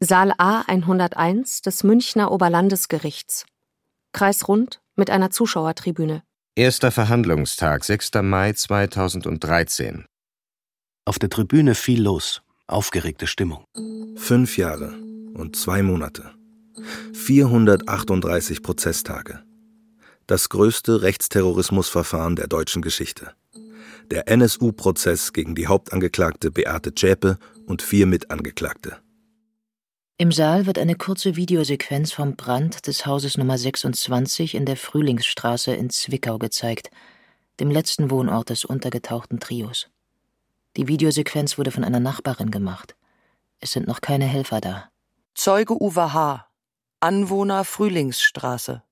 Saal A 101 des Münchner Oberlandesgerichts. Kreisrund mit einer Zuschauertribüne. Erster Verhandlungstag, 6. Mai 2013. Auf der Tribüne viel los. Aufgeregte Stimmung. Fünf Jahre und zwei Monate. 438 Prozesstage. Das größte Rechtsterrorismusverfahren der deutschen Geschichte. Der NSU-Prozess gegen die Hauptangeklagte Beate Zschäpe und vier Mitangeklagte. Im Saal wird eine kurze Videosequenz vom Brand des Hauses Nummer 26 in der Frühlingsstraße in Zwickau gezeigt, dem letzten Wohnort des untergetauchten Trios. Die Videosequenz wurde von einer Nachbarin gemacht. Es sind noch keine Helfer da. Zeuge Uwe H., Anwohner Frühlingsstraße.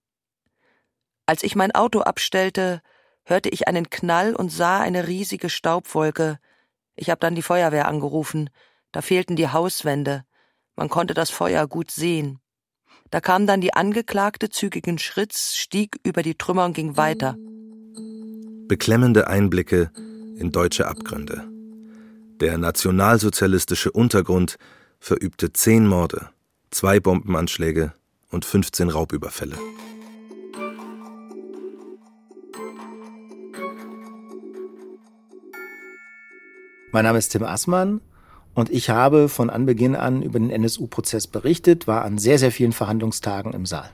Als ich mein Auto abstellte, hörte ich einen Knall und sah eine riesige Staubwolke. Ich habe dann die Feuerwehr angerufen. Da fehlten die Hauswände. Man konnte das Feuer gut sehen. Da kam dann die Angeklagte zügigen Schritts, stieg über die Trümmer und ging weiter. Beklemmende Einblicke in deutsche Abgründe. Der nationalsozialistische Untergrund verübte zehn Morde, zwei Bombenanschläge und 15 Raubüberfälle. Mein Name ist Tim Assmann und ich habe von Anbeginn an über den NSU-Prozess berichtet, war an sehr, sehr vielen Verhandlungstagen im Saal.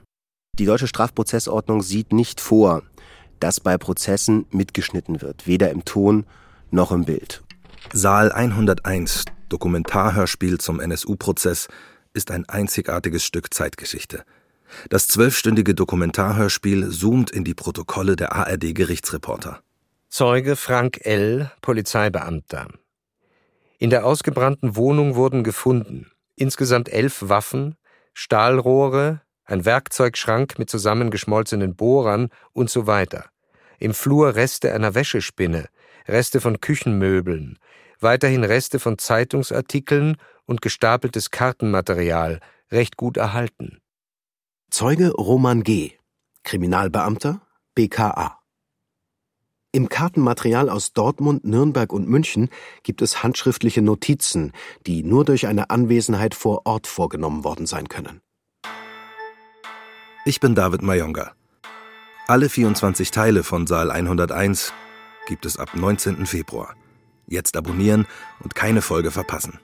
Die deutsche Strafprozessordnung sieht nicht vor, dass bei Prozessen mitgeschnitten wird, weder im Ton noch im Bild. Saal 101, Dokumentarhörspiel zum NSU-Prozess, ist ein einzigartiges Stück Zeitgeschichte. Das zwölfstündige Dokumentarhörspiel zoomt in die Protokolle der ARD-Gerichtsreporter. Zeuge Frank L., Polizeibeamter. In der ausgebrannten Wohnung wurden gefunden insgesamt elf Waffen, Stahlrohre, ein Werkzeugschrank mit zusammengeschmolzenen Bohrern und so weiter. Im Flur Reste einer Wäschespinne, Reste von Küchenmöbeln, weiterhin Reste von Zeitungsartikeln und gestapeltes Kartenmaterial, recht gut erhalten. Zeuge Roman G., Kriminalbeamter, BKA. Im Kartenmaterial aus Dortmund, Nürnberg und München gibt es handschriftliche Notizen, die nur durch eine Anwesenheit vor Ort vorgenommen worden sein können. Ich bin David Mayonga. Alle 24 Teile von Saal 101 gibt es ab 19. Februar. Jetzt abonnieren und keine Folge verpassen.